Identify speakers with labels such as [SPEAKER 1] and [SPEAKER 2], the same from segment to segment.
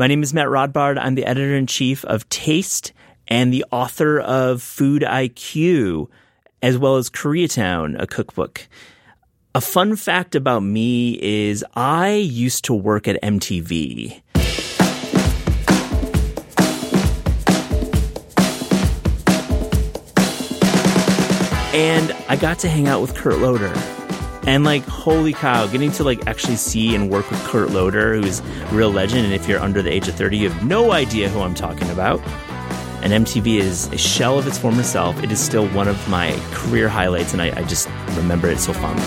[SPEAKER 1] My name is Matt Rodbard. I'm the editor in chief of Taste and the author of Food IQ, as well as Koreatown, a cookbook. A fun fact about me is I used to work at MTV. And I got to hang out with Kurt Loder. And like, holy cow, getting to like actually see and work with Kurt Loder, who's a real legend. And if you're under the age of 30, you have no idea who I'm talking about. And MTV is a shell of its former self. It is still one of my career highlights, and I, I just remember it so fondly.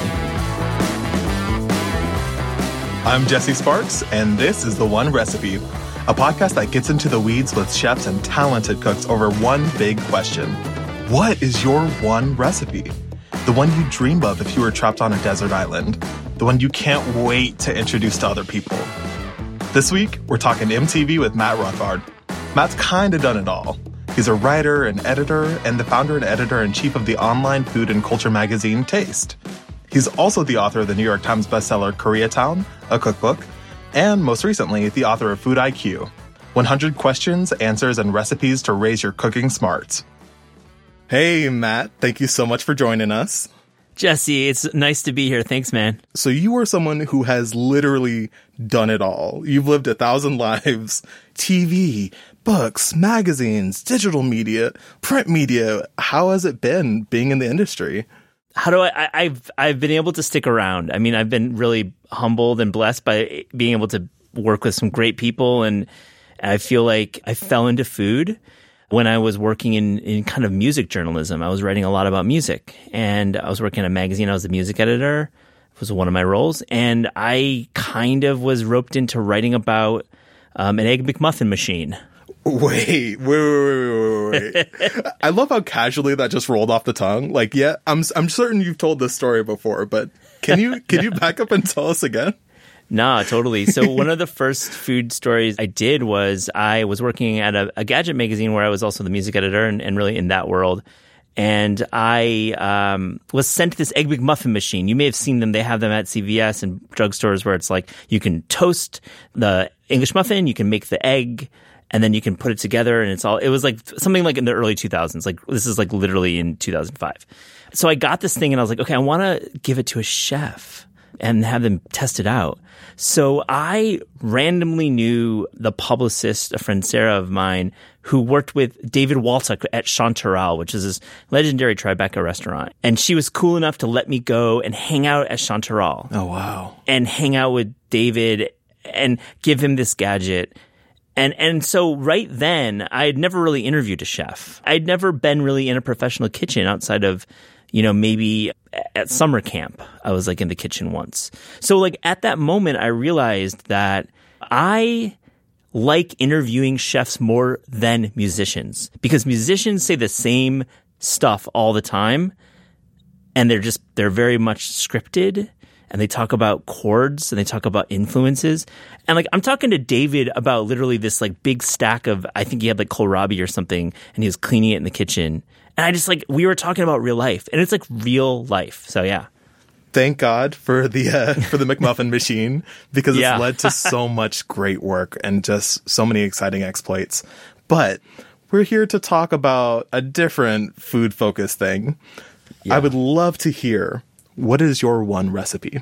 [SPEAKER 2] I'm Jesse Sparks, and this is The One Recipe, a podcast that gets into the weeds with chefs and talented cooks over one big question What is your one recipe? The one you dream of if you were trapped on a desert island. The one you can't wait to introduce to other people. This week, we're talking MTV with Matt Rodbard. Matt's kinda done it all. He's a writer, an editor, and the founder and editor in chief of the online food and culture magazine Taste. He's also the author of the New York Times bestseller Koreatown, a cookbook, and most recently, the author of Food IQ 100 Questions, Answers, and Recipes to Raise Your Cooking Smarts. Hey, Matt, thank you so much for joining us.
[SPEAKER 1] Jesse, it's nice to be here. Thanks, man.
[SPEAKER 2] So, you are someone who has literally done it all. You've lived a thousand lives TV, books, magazines, digital media, print media. How has it been being in the industry?
[SPEAKER 1] How do I, I have I've been able to stick around. I mean, I've been really humbled and blessed by being able to work with some great people and I feel like I fell into food when I was working in, in kind of music journalism. I was writing a lot about music and I was working in a magazine. I was the music editor. It was one of my roles. And I kind of was roped into writing about um, an egg McMuffin machine.
[SPEAKER 2] Wait, wait, wait, wait, wait, wait. I love how casually that just rolled off the tongue. Like, yeah, I'm I'm certain you've told this story before, but can you can you back up and tell us again?
[SPEAKER 1] Nah, totally. So one of the first food stories I did was I was working at a, a gadget magazine where I was also the music editor and, and really in that world. And I um, was sent this Egg McMuffin machine. You may have seen them. They have them at CVS and drugstores where it's like you can toast the English muffin, you can make the egg, and then you can put it together. And it's all, it was like something like in the early 2000s. Like this is like literally in 2005. So I got this thing and I was like, okay, I want to give it to a chef and have them test it out. So I randomly knew the publicist, a friend Sarah of mine, who worked with David Waltuck at Chanterelle, which is this legendary Tribeca restaurant. And she was cool enough to let me go and hang out at Chanterelle.
[SPEAKER 2] Oh, wow.
[SPEAKER 1] And hang out with David and give him this gadget. And and so right then, I had never really interviewed a chef. I'd never been really in a professional kitchen outside of you know, maybe at summer camp, I was like in the kitchen once. So like at that moment, I realized that I like interviewing chefs more than musicians because musicians say the same stuff all the time and they're just, they're very much scripted and they talk about chords and they talk about influences. And like, I'm talking to David about literally this like big stack of, I think he had like kohlrabi or something and he was cleaning it in the kitchen. And I just like, we were talking about real life and it's like real life. So yeah.
[SPEAKER 2] Thank God for the uh, for the McMuffin machine because
[SPEAKER 1] Yeah.
[SPEAKER 2] it's led to so much great work and just so many exciting exploits. But we're here to talk about a different food focused thing. I would love to hear what is your one recipe?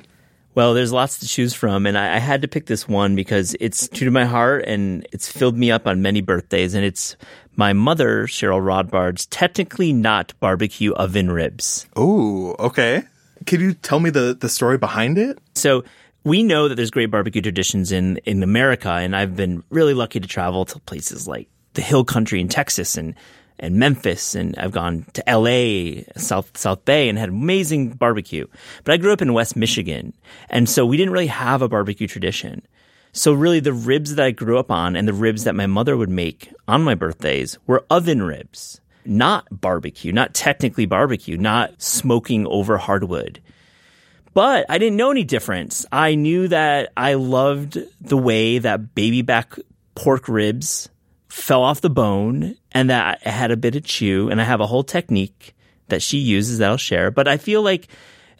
[SPEAKER 1] Well, there's lots to choose from, and I, I had to pick this one because it's true to my heart and it's filled me up on many birthdays. And it's my mother, Cheryl Rodbard's technically not barbecue oven ribs.
[SPEAKER 2] Oh, okay. Can you tell me the, the story behind it?
[SPEAKER 1] So we know that there's great barbecue traditions in, in America, and I've been really lucky to travel to places like the Hill Country in Texas and and Memphis, and I've gone to L.A., South South Bay, and had amazing barbecue. But I grew up in West Michigan, and so we didn't really have a barbecue tradition. So really, the ribs that I grew up on and the ribs that my mother would make on my birthdays were oven ribs, not barbecue, not technically barbecue, not smoking over hardwood. But I didn't know any difference. I knew that I loved the way that baby back pork ribs fell off the bone and that it had a bit of chew. And I have a whole technique that she uses that I'll share. But I feel like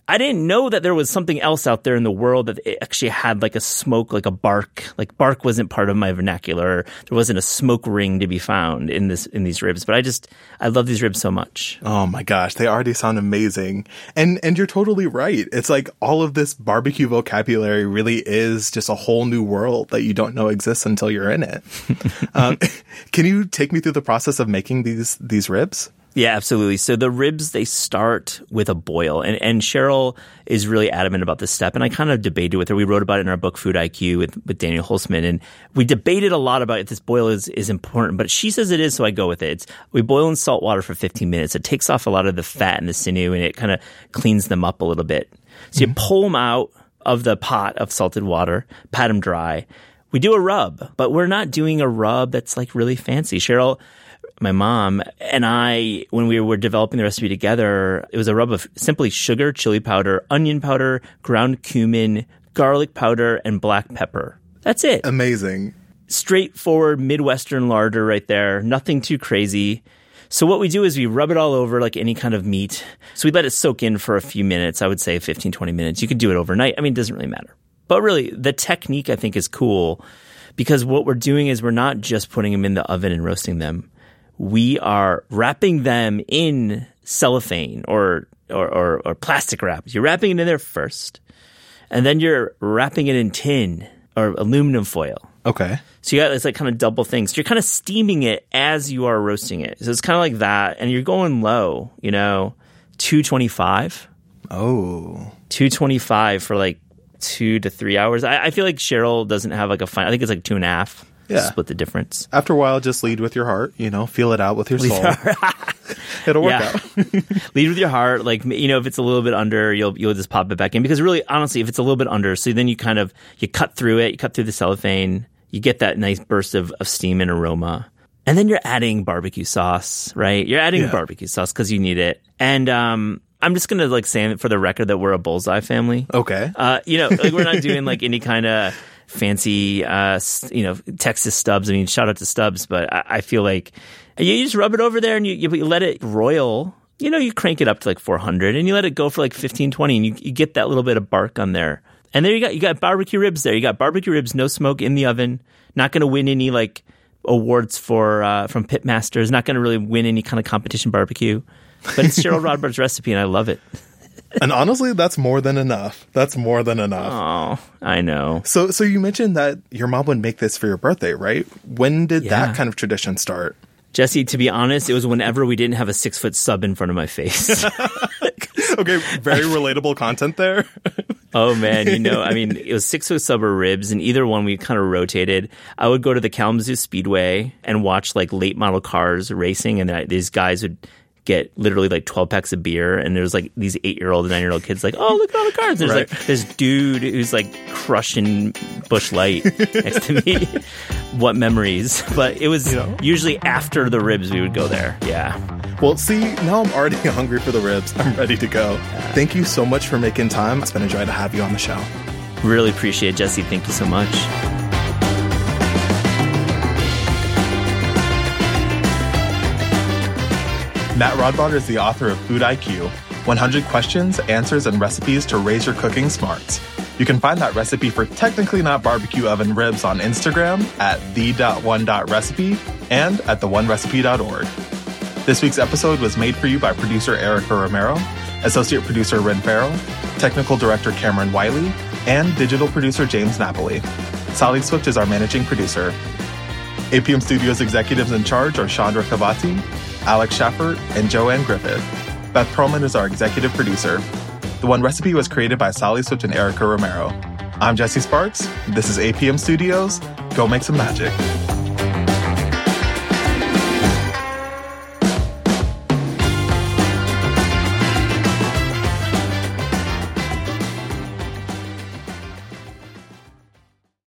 [SPEAKER 1] I didn't know that there was something else out there in the world that actually had like a smoke, like a bark. Like bark wasn't part of my vernacular. There wasn't a smoke ring to be found in this in these ribs. But I just I love these ribs so much.
[SPEAKER 2] Oh my gosh, they already sound amazing. And and you're totally right. It's like all of this barbecue vocabulary really is just a whole new world that you don't know exists until you're in it. um, can you take me through the process of making these these ribs?
[SPEAKER 1] Yeah, absolutely. So the ribs they start with a boil, and and Cheryl is really adamant about this step, and I kind of debated with her. We wrote about it in our book Food IQ with with Daniel Holzman, and we debated a lot about if this boil is is important, but she says it is, so I go with it. It's, we boil in salt water for 15 minutes. It takes off a lot of the fat and the sinew, and it kind of cleans them up a little bit. So mm-hmm. you pull them out of the pot of salted water, pat them dry. We do a rub, but we're not doing a rub that's like really fancy. Cheryl my mom and I, when we were developing the recipe together, it was a rub of simply sugar, chili powder, onion powder, ground cumin, garlic powder, and black pepper. That's it.
[SPEAKER 2] Amazing.
[SPEAKER 1] Straightforward Midwestern larder right there. Nothing too crazy. So what we do is we rub it all over like any kind of meat. So we let it soak in for a few minutes. I would say 15, 20 minutes. You could do it overnight. I mean, it doesn't really matter. But really, the technique I think is cool because what we're doing is we're not just putting them in the oven and roasting them we are wrapping them in cellophane or, or, or, or plastic wrap. You're wrapping it in there first, and then you're wrapping it in tin or aluminum foil.
[SPEAKER 2] Okay.
[SPEAKER 1] So you got this like kind of double thing. So you're kind of steaming it as you are roasting it. So it's kind of like that, and you're going low. You know, two twenty five.
[SPEAKER 2] Oh.
[SPEAKER 1] 225 for like two to three hours. I, I, feel like Cheryl doesn't have like a fine. I think it's like two and a half yeah. split the difference.
[SPEAKER 2] After a while, just lead with your heart. You know, feel it out with your soul. It'll work out.
[SPEAKER 1] lead with your heart. Like you know, if it's a little bit under, you'll you'll just pop it back in. Because really, honestly, if it's a little bit under, so then you kind of you cut through it, you cut through the cellophane, you get that nice burst of, of steam and aroma. And then you're adding barbecue sauce, right? You're adding yeah. barbecue sauce because you need it. And um, I'm just gonna like say for the record that we're a bullseye family.
[SPEAKER 2] Okay.
[SPEAKER 1] Uh, you know, like we're not doing like any kind of fancy, uh, you know, Texas Stubbs. I mean, shout out to Stubbs, but I, I feel like you just rub it over there and you, you let it roil. You know, you crank it up to like 400 and you let it go for like 15, 20 and you, you get that little bit of bark on there. And there you got, you got barbecue ribs there. You got barbecue ribs, no smoke in the oven. Not going to win any like awards for, uh, from Pitmasters. Not going to really win any kind of competition barbecue. But it's Cheryl Rodbard's recipe and I love it
[SPEAKER 2] and honestly, that's more than enough. That's more than enough.
[SPEAKER 1] Oh, I know.
[SPEAKER 2] So, so you mentioned that your mom would make this for your birthday, right? When did yeah. that kind of tradition start?
[SPEAKER 1] Jesse, to be honest, it was whenever we didn't have a six foot sub in front of my face.
[SPEAKER 2] okay, very relatable content there.
[SPEAKER 1] oh man, you know, I mean, it was six foot sub or ribs, and either one we kind of rotated. I would go to the Kalamazoo Speedway and watch like late model cars racing, and these guys would get literally like 12 packs of beer and there's like these eight year old and nine year old kids like oh look at all the cars there's right. like this dude who's like crushing Busch Light next to me. What memories. But it was you know? usually after the ribs we would go there. Yeah.
[SPEAKER 2] Well see now i'm already hungry for the ribs. I'm ready to go. Yeah. thank you so much for making time. It's been a joy to have you on the show.
[SPEAKER 1] Really appreciate it jesse. Thank you so much
[SPEAKER 2] Matt Rodbard is the author of Food IQ 100 Questions, Answers, and Recipes to Raise Your Cooking Smarts. You can find that recipe for technically not barbecue oven ribs on Instagram at the.one.recipe and at theonerecipe.org. This week's episode was made for you by producer Erica Romero, associate producer Ren Farrell, technical director Cameron Wiley, and digital producer James Napoli. Sally Swift is our managing producer. APM Studios executives in charge are Chandra Kavati, Alex Schaffert, and Joanne Griffith. Beth Perlman is our executive producer. The One Recipe was created by Sally Swift and Erica Romero. I'm Jesse Sparks. This is APM Studios. Go make some magic.